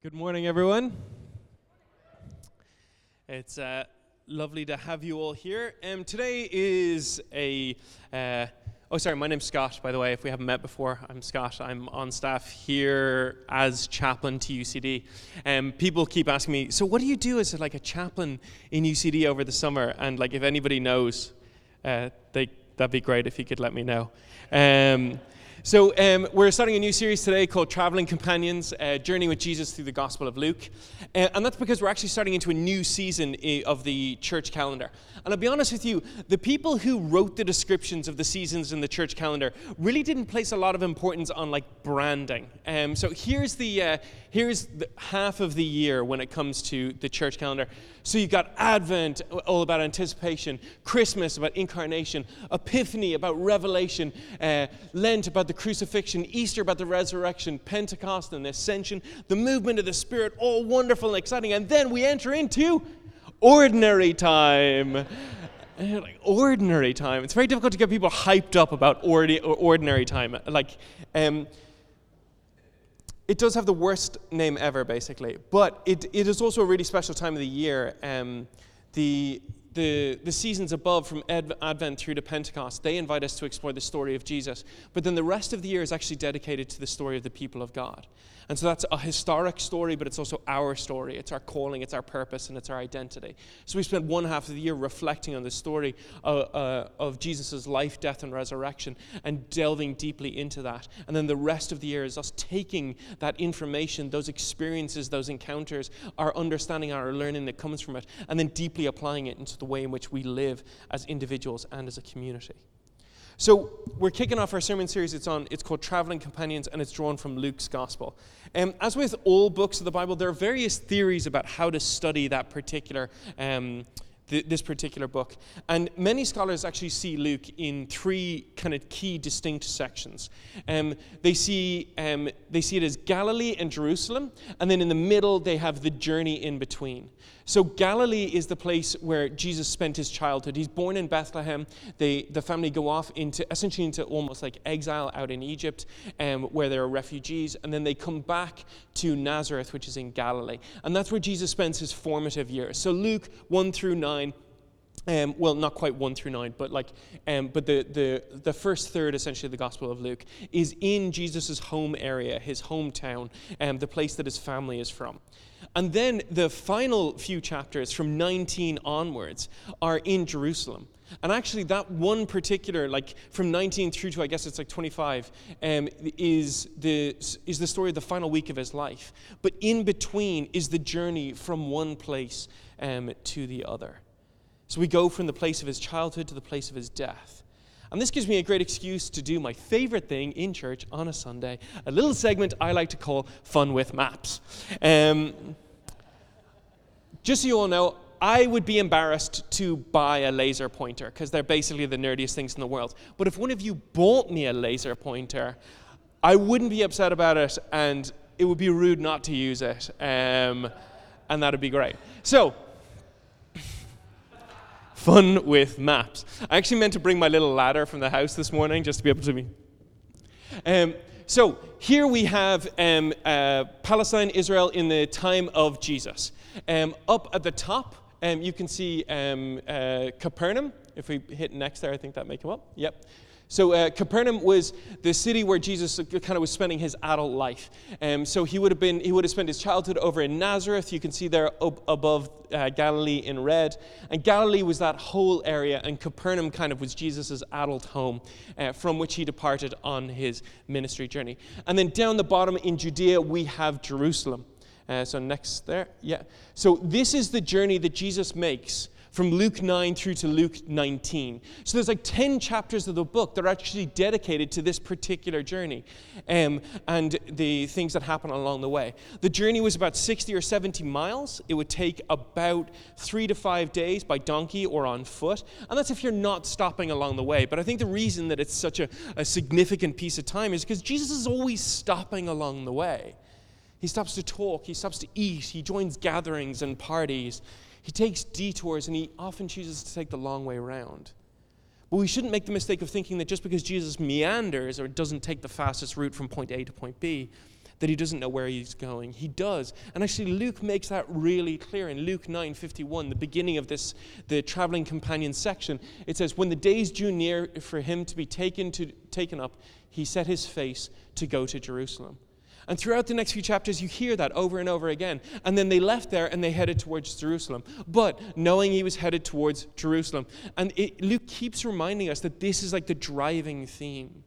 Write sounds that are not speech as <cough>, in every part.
Good morning, everyone. It's uh, lovely to have you all here. Um, today is a. Uh, oh, sorry, my name's Scott, by the way, if we haven't met before. I'm Scott. I'm on staff here as chaplain to UCD. Um, people keep asking me, so what do you do as like a chaplain in UCD over the summer? And like, if anybody knows, uh, they, that'd be great if you could let me know. Um, so, um, we're starting a new series today called Traveling Companions uh, Journey with Jesus through the Gospel of Luke. Uh, and that's because we're actually starting into a new season of the church calendar. And I'll be honest with you, the people who wrote the descriptions of the seasons in the church calendar really didn't place a lot of importance on like branding. Um, so, here's the, uh, here's the half of the year when it comes to the church calendar. So, you've got Advent, all about anticipation, Christmas, about incarnation, Epiphany, about revelation, uh, Lent, about the crucifixion, Easter about the resurrection, Pentecost and the ascension, the movement of the Spirit, all wonderful and exciting. And then we enter into ordinary time. Like ordinary time. It's very difficult to get people hyped up about ordi- ordinary time. Like, um, it does have the worst name ever, basically. But it, it is also a really special time of the year. Um, the the, the seasons above, from Advent through to Pentecost, they invite us to explore the story of Jesus. But then the rest of the year is actually dedicated to the story of the people of God. And so that's a historic story, but it's also our story. It's our calling, it's our purpose, and it's our identity. So we spent one half of the year reflecting on the story of, uh, of Jesus' life, death, and resurrection and delving deeply into that. And then the rest of the year is us taking that information, those experiences, those encounters, our understanding, our learning that comes from it, and then deeply applying it into the way in which we live as individuals and as a community. So we're kicking off our sermon series. It's on. It's called Traveling Companions, and it's drawn from Luke's Gospel. Um, as with all books of the Bible, there are various theories about how to study that particular. Um, th- this particular book. And many scholars actually see Luke in three kind of key distinct sections. Um, they, see, um, they see it as Galilee and Jerusalem, and then in the middle, they have the journey in between. So Galilee is the place where Jesus spent his childhood. He's born in Bethlehem. They, the family go off into essentially into almost like exile out in Egypt, um, where there are refugees, and then they come back to Nazareth, which is in Galilee, and that's where Jesus spends his formative years. So Luke one through nine. Um, well, not quite one through nine, but like, um, but the, the the first third, essentially, of the Gospel of Luke is in Jesus' home area, his hometown, um, the place that his family is from. And then the final few chapters from 19 onwards are in Jerusalem. And actually, that one particular, like from 19 through to I guess it's like 25, um, is, the, is the story of the final week of his life. But in between is the journey from one place um, to the other. So we go from the place of his childhood to the place of his death. And this gives me a great excuse to do my favorite thing in church on a Sunday a little segment I like to call Fun with Maps. Um, just so you all know, I would be embarrassed to buy a laser pointer because they're basically the nerdiest things in the world. But if one of you bought me a laser pointer, I wouldn't be upset about it and it would be rude not to use it. Um, and that'd be great. So, fun with maps. I actually meant to bring my little ladder from the house this morning just to be able to be. Um, so here we have um, uh, Palestine, Israel in the time of Jesus. Um, up at the top, um, you can see um, uh, Capernaum. If we hit next there, I think that may come up. Yep. So uh, Capernaum was the city where Jesus kind of was spending his adult life. Um, so he would have been he would have spent his childhood over in Nazareth. You can see there up above uh, Galilee in red, and Galilee was that whole area, and Capernaum kind of was Jesus' adult home, uh, from which he departed on his ministry journey. And then down the bottom in Judea we have Jerusalem. Uh, so next there, yeah. So this is the journey that Jesus makes from Luke 9 through to Luke 19. So there's like 10 chapters of the book that are actually dedicated to this particular journey um, and the things that happen along the way. The journey was about 60 or 70 miles. It would take about three to five days by donkey or on foot. And that's if you're not stopping along the way. But I think the reason that it's such a, a significant piece of time is because Jesus is always stopping along the way. He stops to talk, he stops to eat, he joins gatherings and parties. He takes detours and he often chooses to take the long way around. But we shouldn't make the mistake of thinking that just because Jesus meanders or doesn't take the fastest route from point A to point B, that he doesn't know where he's going. He does. And actually Luke makes that really clear in Luke 9:51, the beginning of this the traveling companion section. It says when the days drew near for him to be taken to taken up, he set his face to go to Jerusalem. And throughout the next few chapters, you hear that over and over again. And then they left there and they headed towards Jerusalem. But knowing he was headed towards Jerusalem. And it, Luke keeps reminding us that this is like the driving theme.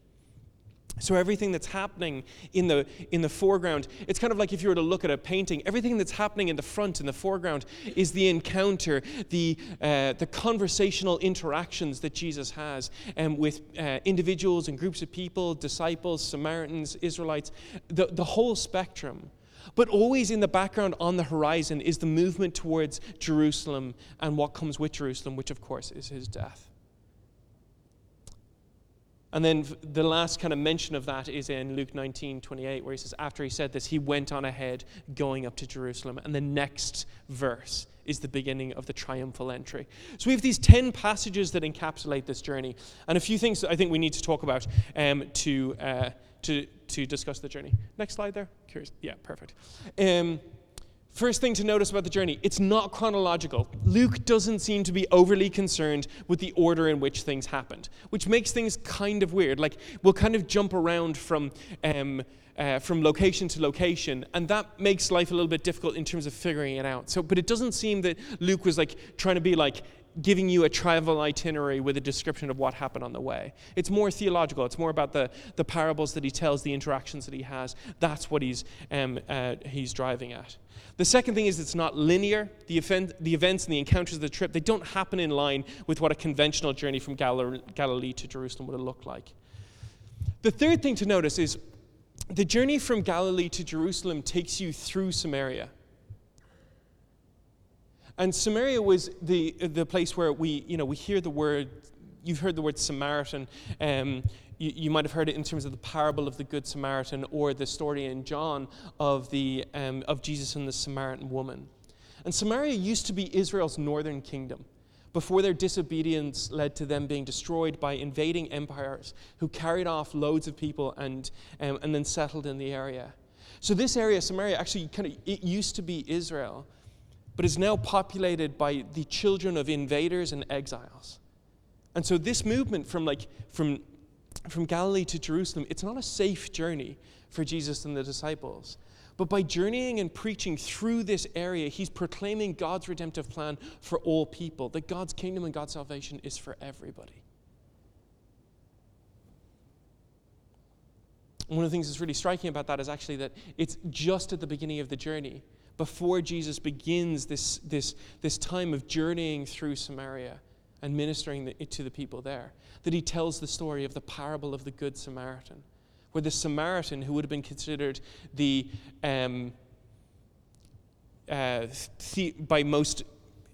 So everything that's happening in the in the foreground, it's kind of like if you were to look at a painting. Everything that's happening in the front, in the foreground, is the encounter, the uh, the conversational interactions that Jesus has um, with uh, individuals and groups of people, disciples, Samaritans, Israelites, the the whole spectrum. But always in the background on the horizon is the movement towards Jerusalem and what comes with Jerusalem, which of course is his death. And then the last kind of mention of that is in Luke 19, 28, where he says, After he said this, he went on ahead going up to Jerusalem. And the next verse is the beginning of the triumphal entry. So we have these 10 passages that encapsulate this journey. And a few things I think we need to talk about um, to, uh, to, to discuss the journey. Next slide there. Curious. Yeah, perfect. Um, First thing to notice about the journey, it's not chronological. Luke doesn't seem to be overly concerned with the order in which things happened, which makes things kind of weird. Like, we'll kind of jump around from, um, uh, from location to location, and that makes life a little bit difficult in terms of figuring it out. So, but it doesn't seem that Luke was like trying to be like, giving you a travel itinerary with a description of what happened on the way. It's more theological. It's more about the, the parables that he tells, the interactions that he has. That's what he's, um, uh, he's driving at. The second thing is it's not linear. The, event, the events and the encounters of the trip, they don't happen in line with what a conventional journey from Galilee to Jerusalem would have looked like. The third thing to notice is the journey from Galilee to Jerusalem takes you through Samaria. And Samaria was the, the place where we, you know, we hear the word, you've heard the word Samaritan. Um, you, you, might have heard it in terms of the parable of the Good Samaritan or the story in John of, the, um, of Jesus and the Samaritan woman. And Samaria used to be Israel's northern kingdom before their disobedience led to them being destroyed by invading empires who carried off loads of people and, um, and then settled in the area. So this area, Samaria, actually kind of it used to be Israel, but is now populated by the children of invaders and exiles. And so this movement from like from from Galilee to Jerusalem, it's not a safe journey for Jesus and the disciples. But by journeying and preaching through this area, he's proclaiming God's redemptive plan for all people, that God's kingdom and God's salvation is for everybody. One of the things that's really striking about that is actually that it's just at the beginning of the journey, before Jesus begins this, this, this time of journeying through Samaria and ministering to the people there, that he tells the story of the parable of the Good Samaritan, where the Samaritan, who would have been considered the, um, uh, the by most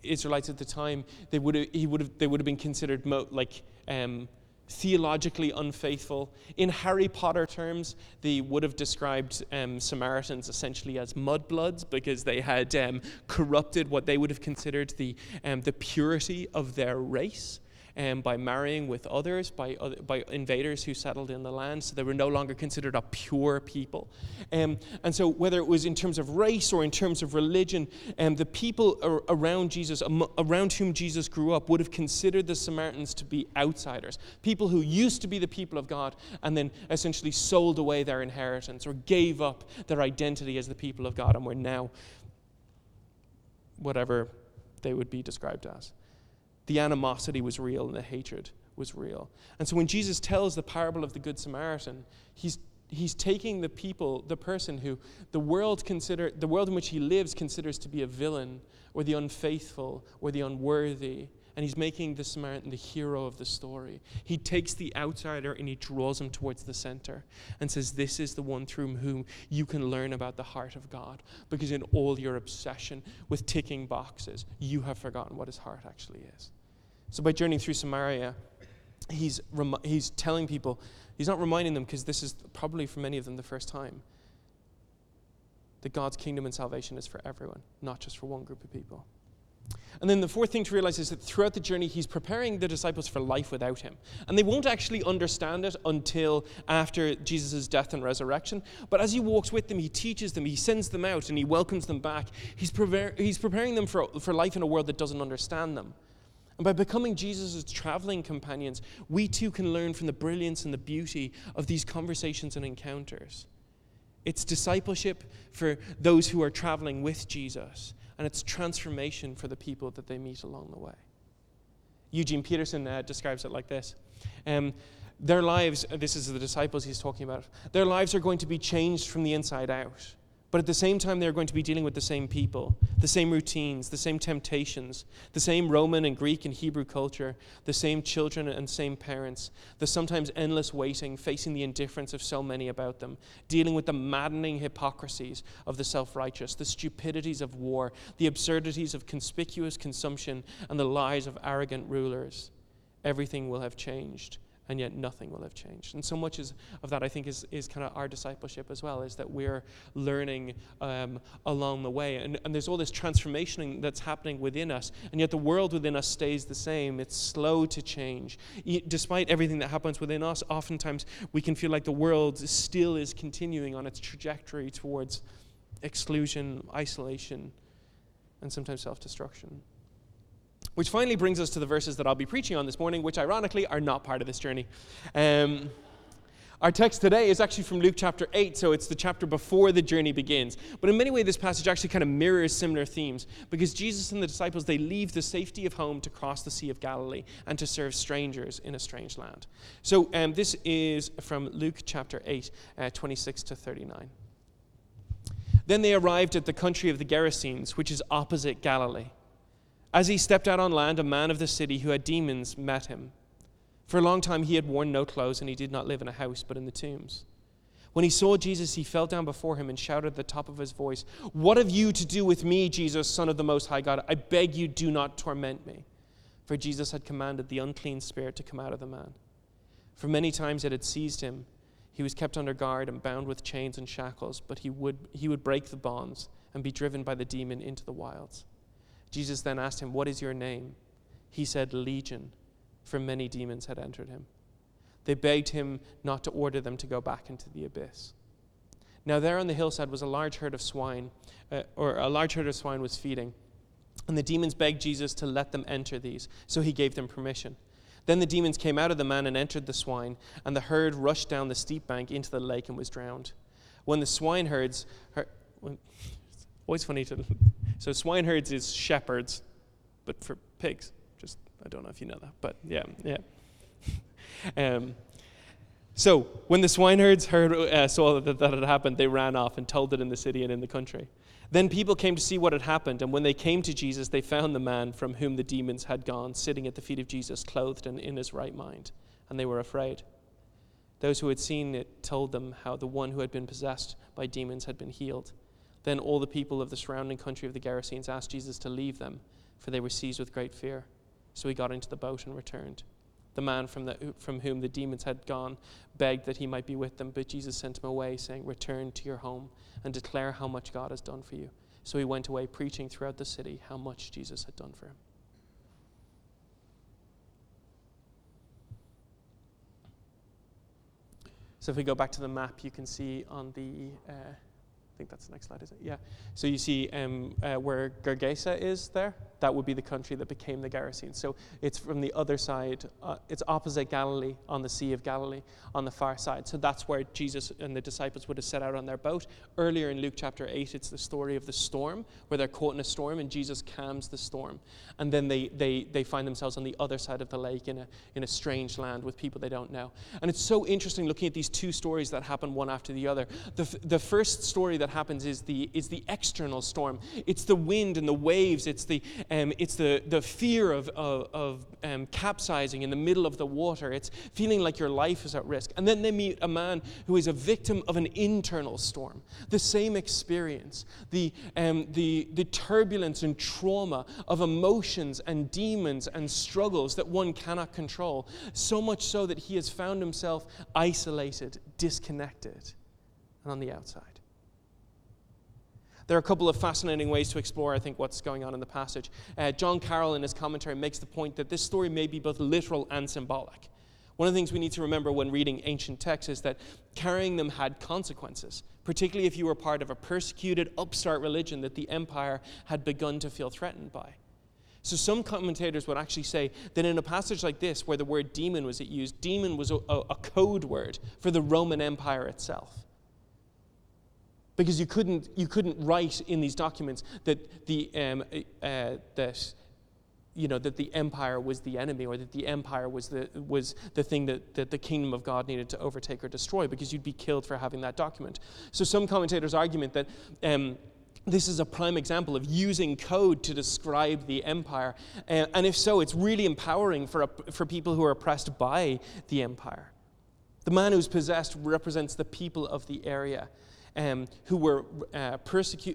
Israelites at the time, they would have, he would have, they would have been considered mo- like um, theologically unfaithful. In Harry Potter terms, they would have described um, Samaritans essentially as mudbloods because they had um, corrupted what they would have considered the, um, the purity of their race um, by marrying with others, by, other, by invaders who settled in the land. So they were no longer considered a pure people. Um, and so, whether it was in terms of race or in terms of religion, um, the people ar- around Jesus, am- around whom Jesus grew up, would have considered the Samaritans to be outsiders, people who used to be the people of God and then essentially sold away their inheritance or gave up their identity as the people of God and were now whatever they would be described as the animosity was real and the hatred was real. And so when Jesus tells the parable of the Good Samaritan, he's he's taking the people, the person who the world consider the world in which he lives considers to be a villain or the unfaithful or the unworthy, and he's making the Samaritan the hero of the story. He takes the outsider and he draws him towards the center and says, This is the one through whom you can learn about the heart of God. Because in all your obsession with ticking boxes, you have forgotten what his heart actually is. So by journeying through Samaria, he's, he's telling people, he's not reminding them because this is probably for many of them the first time, that God's kingdom and salvation is for everyone, not just for one group of people. And then the fourth thing to realize is that throughout the journey, he's preparing the disciples for life without him. And they won't actually understand it until after Jesus' death and resurrection. But as he walks with them, he teaches them, he sends them out, and he welcomes them back. He's, prepar- he's preparing them for, for life in a world that doesn't understand them. And by becoming Jesus' traveling companions, we too can learn from the brilliance and the beauty of these conversations and encounters. It's discipleship for those who are traveling with Jesus and it's transformation for the people that they meet along the way. Eugene Peterson uh, describes it like this um, Their lives, uh, this is the disciples he's talking about, their lives are going to be changed from the inside out. But at the same time, they're going to be dealing with the same people, the same routines, the same temptations, the same Roman and Greek and Hebrew culture, the same children and same parents, the sometimes endless waiting, facing the indifference of so many about them, dealing with the maddening hypocrisies of the self righteous, the stupidities of war, the absurdities of conspicuous consumption, and the lies of arrogant rulers. Everything will have changed and yet nothing will have changed. And so much is, of that, I think, is, is kind of our discipleship as well, is that we're learning um, along the way. And, and there's all this transformation that's happening within us, and yet the world within us stays the same. It's slow to change. despite everything that happens within us, oftentimes we can feel like the world still is continuing on its trajectory towards exclusion, isolation, and sometimes self destruction. Which finally brings us to the verses that I'll be preaching on this morning, which ironically are not part of this journey. Um, our text today is actually from Luke chapter 8, so it's the chapter before the journey begins. But in many ways, this passage actually kind of mirrors similar themes because Jesus and the disciples, they leave the safety of home to cross the Sea of Galilee and to serve strangers in a strange land. So um, this is from Luke chapter 8, uh, 26 to 39. Then they arrived at the country of the Gerasenes, which is opposite Galilee. As he stepped out on land, a man of the city who had demons met him. For a long time he had worn no clothes, and he did not live in a house, but in the tombs. When he saw Jesus, he fell down before him and shouted at the top of his voice, What have you to do with me, Jesus, Son of the Most High God? I beg you, do not torment me. For Jesus had commanded the unclean spirit to come out of the man. For many times it had seized him. He was kept under guard and bound with chains and shackles, but he would, he would break the bonds and be driven by the demon into the wilds. Jesus then asked him, What is your name? He said, Legion, for many demons had entered him. They begged him not to order them to go back into the abyss. Now, there on the hillside was a large herd of swine, uh, or a large herd of swine was feeding. And the demons begged Jesus to let them enter these, so he gave them permission. Then the demons came out of the man and entered the swine, and the herd rushed down the steep bank into the lake and was drowned. When the swineherds, heard, <laughs> always funny to so swineherds is shepherds, but for pigs. Just I don't know if you know that, but yeah, yeah. <laughs> um, so when the swineherds heard uh, saw that that had happened, they ran off and told it in the city and in the country. Then people came to see what had happened, and when they came to Jesus, they found the man from whom the demons had gone sitting at the feet of Jesus, clothed and in his right mind, and they were afraid. Those who had seen it told them how the one who had been possessed by demons had been healed. Then all the people of the surrounding country of the Gerasenes asked Jesus to leave them, for they were seized with great fear. So he got into the boat and returned. The man from, the, from whom the demons had gone begged that he might be with them, but Jesus sent him away, saying, Return to your home and declare how much God has done for you. So he went away preaching throughout the city how much Jesus had done for him. So if we go back to the map, you can see on the uh, I think that's the next slide, is it? Yeah. So you see um, uh, where Gergesa is there? That would be the country that became the Gerasene. So it's from the other side. Uh, it's opposite Galilee on the Sea of Galilee on the far side. So that's where Jesus and the disciples would have set out on their boat. Earlier in Luke chapter 8, it's the story of the storm where they're caught in a storm and Jesus calms the storm. And then they, they, they find themselves on the other side of the lake in a, in a strange land with people they don't know. And it's so interesting looking at these two stories that happen one after the other. The, the first story that that happens is the, is the external storm. It's the wind and the waves. It's the, um, it's the, the fear of, of, of um, capsizing in the middle of the water. It's feeling like your life is at risk. And then they meet a man who is a victim of an internal storm. The same experience, the, um, the, the turbulence and trauma of emotions and demons and struggles that one cannot control. So much so that he has found himself isolated, disconnected, and on the outside. There are a couple of fascinating ways to explore, I think, what's going on in the passage. Uh, John Carroll, in his commentary, makes the point that this story may be both literal and symbolic. One of the things we need to remember when reading ancient texts is that carrying them had consequences, particularly if you were part of a persecuted, upstart religion that the empire had begun to feel threatened by. So, some commentators would actually say that in a passage like this, where the word demon was used, demon was a, a code word for the Roman Empire itself because you couldn't, you couldn't write in these documents that the, um, uh, that, you know, that the empire was the enemy or that the empire was the, was the thing that, that the kingdom of God needed to overtake or destroy because you'd be killed for having that document. So some commentators' argument that um, this is a prime example of using code to describe the empire. Uh, and if so, it's really empowering for, for people who are oppressed by the empire. The man who's possessed represents the people of the area um, who were uh,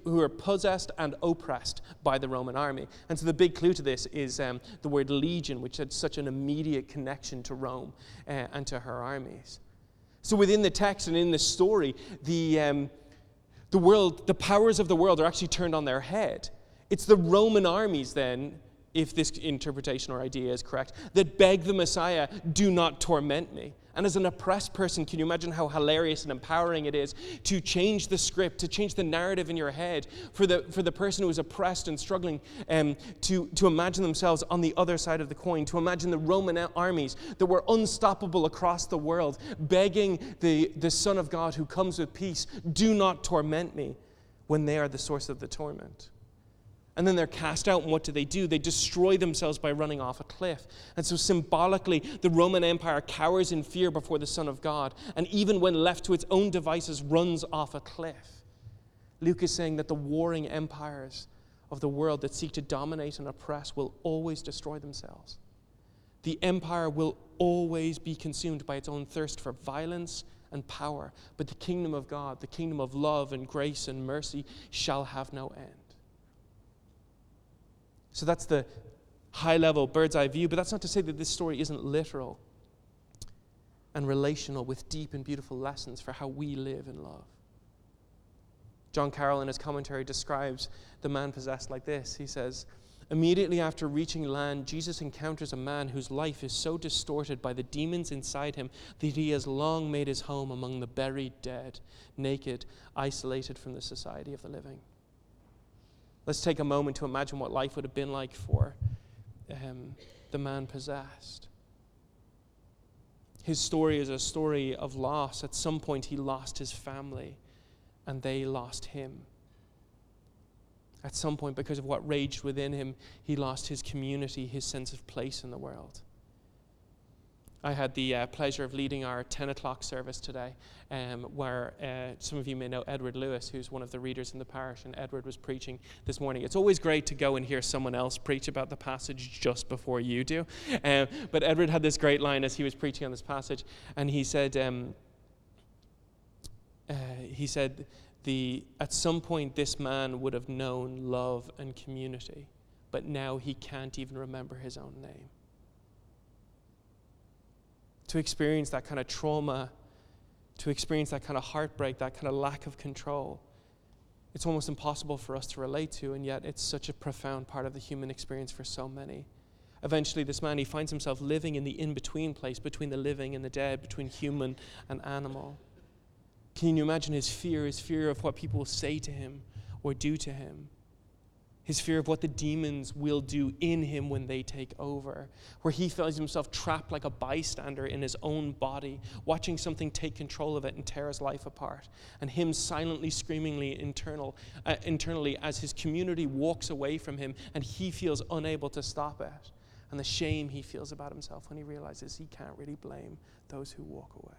who were possessed and oppressed by the Roman army. And so the big clue to this is um, the word legion, which had such an immediate connection to Rome uh, and to her armies. So within the text and in the story, the um, the world, the powers of the world are actually turned on their head. It's the Roman armies then if this interpretation or idea is correct, that beg the Messiah, do not torment me. And as an oppressed person, can you imagine how hilarious and empowering it is to change the script, to change the narrative in your head for the, for the person who is oppressed and struggling um, to, to imagine themselves on the other side of the coin, to imagine the Roman armies that were unstoppable across the world, begging the, the Son of God who comes with peace, do not torment me, when they are the source of the torment. And then they're cast out, and what do they do? They destroy themselves by running off a cliff. And so, symbolically, the Roman Empire cowers in fear before the Son of God, and even when left to its own devices, runs off a cliff. Luke is saying that the warring empires of the world that seek to dominate and oppress will always destroy themselves. The empire will always be consumed by its own thirst for violence and power, but the kingdom of God, the kingdom of love and grace and mercy, shall have no end. So that's the high level bird's eye view, but that's not to say that this story isn't literal and relational with deep and beautiful lessons for how we live in love. John Carroll, in his commentary, describes the man possessed like this. He says, Immediately after reaching land, Jesus encounters a man whose life is so distorted by the demons inside him that he has long made his home among the buried dead, naked, isolated from the society of the living. Let's take a moment to imagine what life would have been like for um, the man possessed. His story is a story of loss. At some point, he lost his family, and they lost him. At some point, because of what raged within him, he lost his community, his sense of place in the world. I had the uh, pleasure of leading our 10 o'clock service today, um, where uh, some of you may know Edward Lewis, who's one of the readers in the parish, and Edward was preaching this morning. It's always great to go and hear someone else preach about the passage just before you do. Um, but Edward had this great line as he was preaching on this passage, and he said, um, uh, he said, the, at some point this man would have known love and community, but now he can't even remember his own name to experience that kind of trauma, to experience that kind of heartbreak, that kind of lack of control. It's almost impossible for us to relate to, and yet it's such a profound part of the human experience for so many. Eventually, this man, he finds himself living in the in between place between the living and the dead, between human and animal. Can you imagine his fear, his fear of what people will say to him or do to him? His fear of what the demons will do in him when they take over, where he feels himself trapped like a bystander in his own body, watching something take control of it and tear his life apart, and him silently, screamingly internal, uh, internally as his community walks away from him and he feels unable to stop it, and the shame he feels about himself when he realizes he can't really blame those who walk away.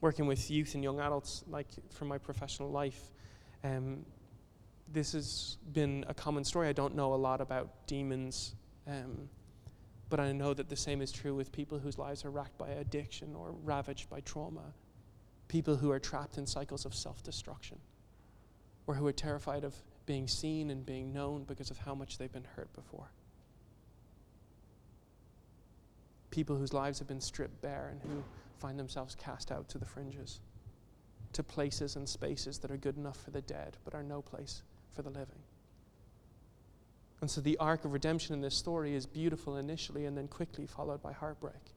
Working with youth and young adults, like from my professional life, um, this has been a common story. I don't know a lot about demons, um, but I know that the same is true with people whose lives are racked by addiction or ravaged by trauma, people who are trapped in cycles of self destruction, or who are terrified of being seen and being known because of how much they've been hurt before. People whose lives have been stripped bare and who find themselves cast out to the fringes. to places and spaces that are good enough for the dead, but are no place for the living. And so the arc of redemption in this story is beautiful initially and then quickly followed by heartbreak.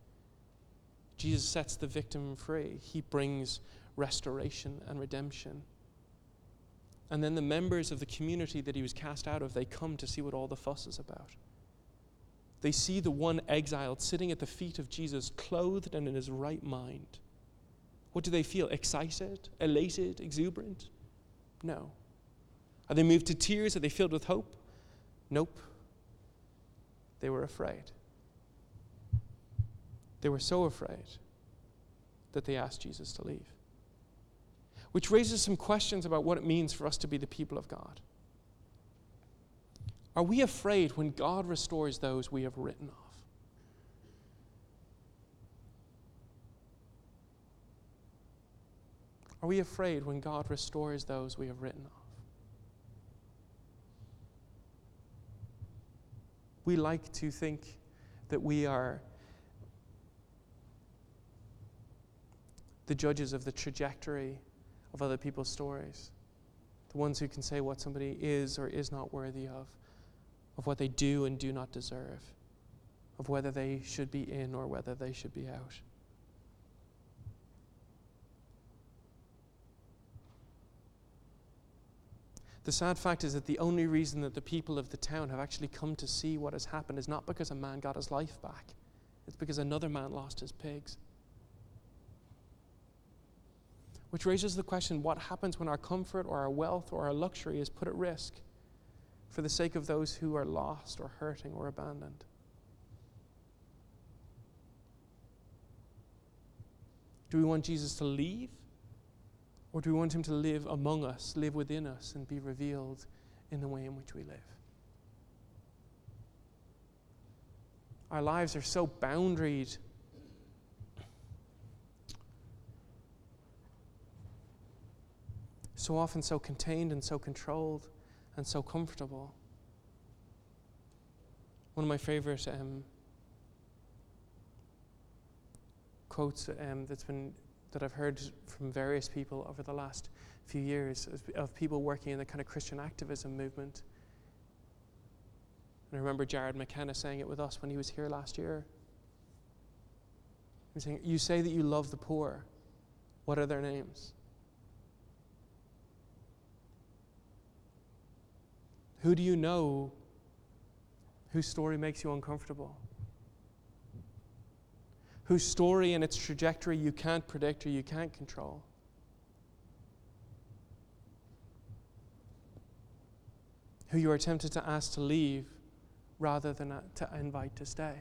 Jesus sets the victim free, he brings restoration and redemption. And then the members of the community that he was cast out of, they come to see what all the fuss is about. They see the one exiled sitting at the feet of Jesus, clothed and in his right mind. What do they feel? Excited? Elated? Exuberant? No. Are they moved to tears? Are they filled with hope? Nope. They were afraid. They were so afraid that they asked Jesus to leave. Which raises some questions about what it means for us to be the people of God. Are we afraid when God restores those we have written off? Are we afraid when God restores those we have written off? We like to think that we are the judges of the trajectory of other people's stories, the ones who can say what somebody is or is not worthy of, of what they do and do not deserve, of whether they should be in or whether they should be out. The sad fact is that the only reason that the people of the town have actually come to see what has happened is not because a man got his life back, it's because another man lost his pigs. Which raises the question what happens when our comfort or our wealth or our luxury is put at risk for the sake of those who are lost or hurting or abandoned? Do we want Jesus to leave? Or do we want him to live among us, live within us, and be revealed in the way in which we live? Our lives are so boundaried so often so contained and so controlled and so comfortable. One of my favorite um, quotes um, that's been that I've heard from various people over the last few years of people working in the kind of Christian activism movement. And I remember Jarrod McKenna saying it with us when he was here last year. He was saying, You say that you love the poor. What are their names? Who do you know whose story makes you uncomfortable? Whose story and its trajectory you can't predict or you can't control? Who you are tempted to ask to leave rather than uh, to invite to stay?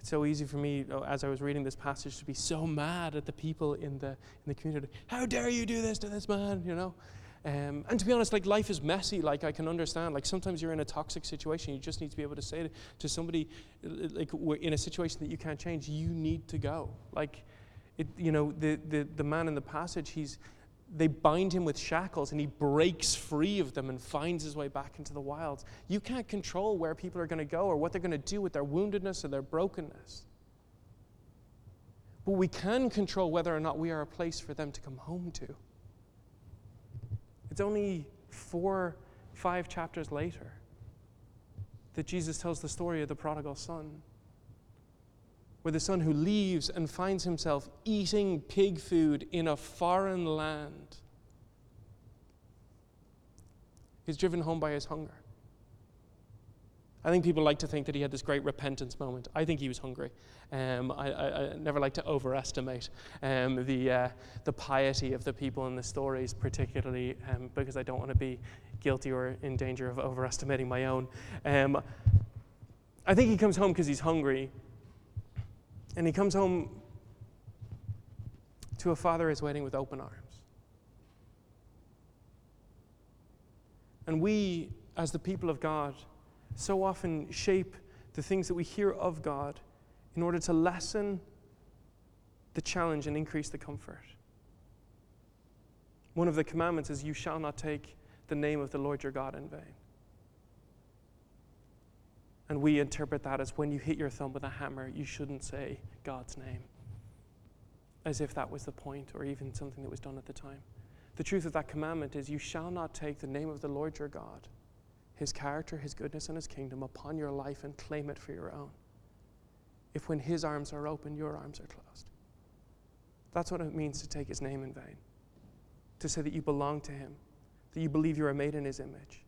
It's so easy for me, oh, as I was reading this passage, to be so mad at the people in the, in the community. How dare you do this to this man, you know? Um, and to be honest, like life is messy. Like I can understand. Like sometimes you're in a toxic situation. You just need to be able to say to, somebody, like in a situation that you can't change, you need to go. Like, it, you know, the, the the man in the passage, he's they bind him with shackles and he breaks free of them and finds his way back into the wilds. You can't control where people are going to go or what they're going to do with their woundedness or their brokenness. But we can control whether or not we are a place for them to come home to. It's only four, five chapters later that Jesus tells the story of the prodigal son where the son who leaves and finds himself eating pig food in a foreign land is driven home by his hunger. I think people like to think that he had this great repentance moment. I think he was hungry. Um, I, I, I, never like to overestimate um, the, uh, the piety of the people in the stories, particularly um, because I don't want to be guilty or in danger of overestimating my own. Um, I think he comes home because he's hungry, and he comes home to a father who's waiting with open arms. And we, as the people of God, so often shape the things that we hear of God in order to lessen the challenge and increase the comfort. One of the commandments is, You shall not take the name of the Lord your God in vain. And we interpret that as when you hit your thumb with a hammer, you shouldn't say God's name, as if that was the point or even something that was done at the time. The truth of that commandment is you shall not take the name of the Lord your God, his character, his goodness, and his kingdom upon your life and claim it for your own. If when his arms are open, your arms are closed. That's what it means to take his name in vain, to say that you belong to him, that you believe you are made in his image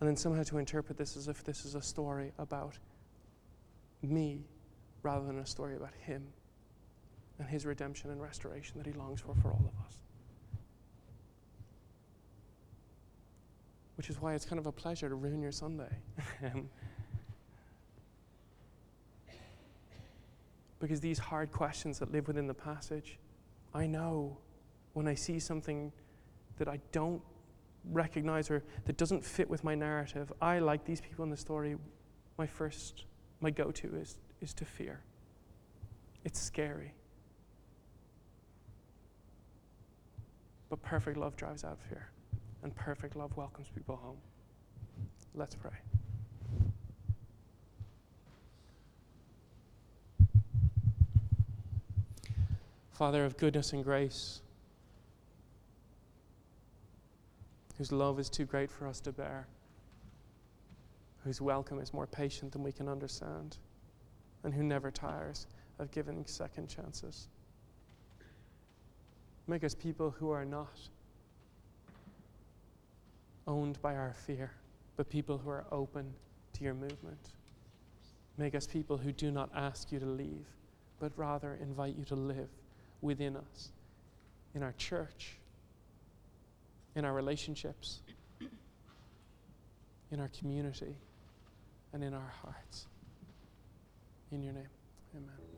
and then somehow to interpret this as if this is a story about me rather than a story about Him and His redemption and restoration that He longs for for all of us. Which is why it's kind of a pleasure to ruin your Sunday. <laughs> Because these hard questions that live within the passage, I know when I see something that I don't recognize or that doesn't fit with my narrative, I, like these people in the story, my first, my go to is, is to fear. It's scary. But perfect love drives out fear, and perfect love welcomes people home. Let's pray. Father of goodness and grace, whose love is too great for us to bear, whose welcome is more patient than we can understand, and who never tires of giving second chances. Make us people who are not owned by our fear, but people who are open to your movement. Make us people who do not ask you to leave, but rather invite you to live within us, in our church in our relationships, in our community, and in our hearts. In your name, amen.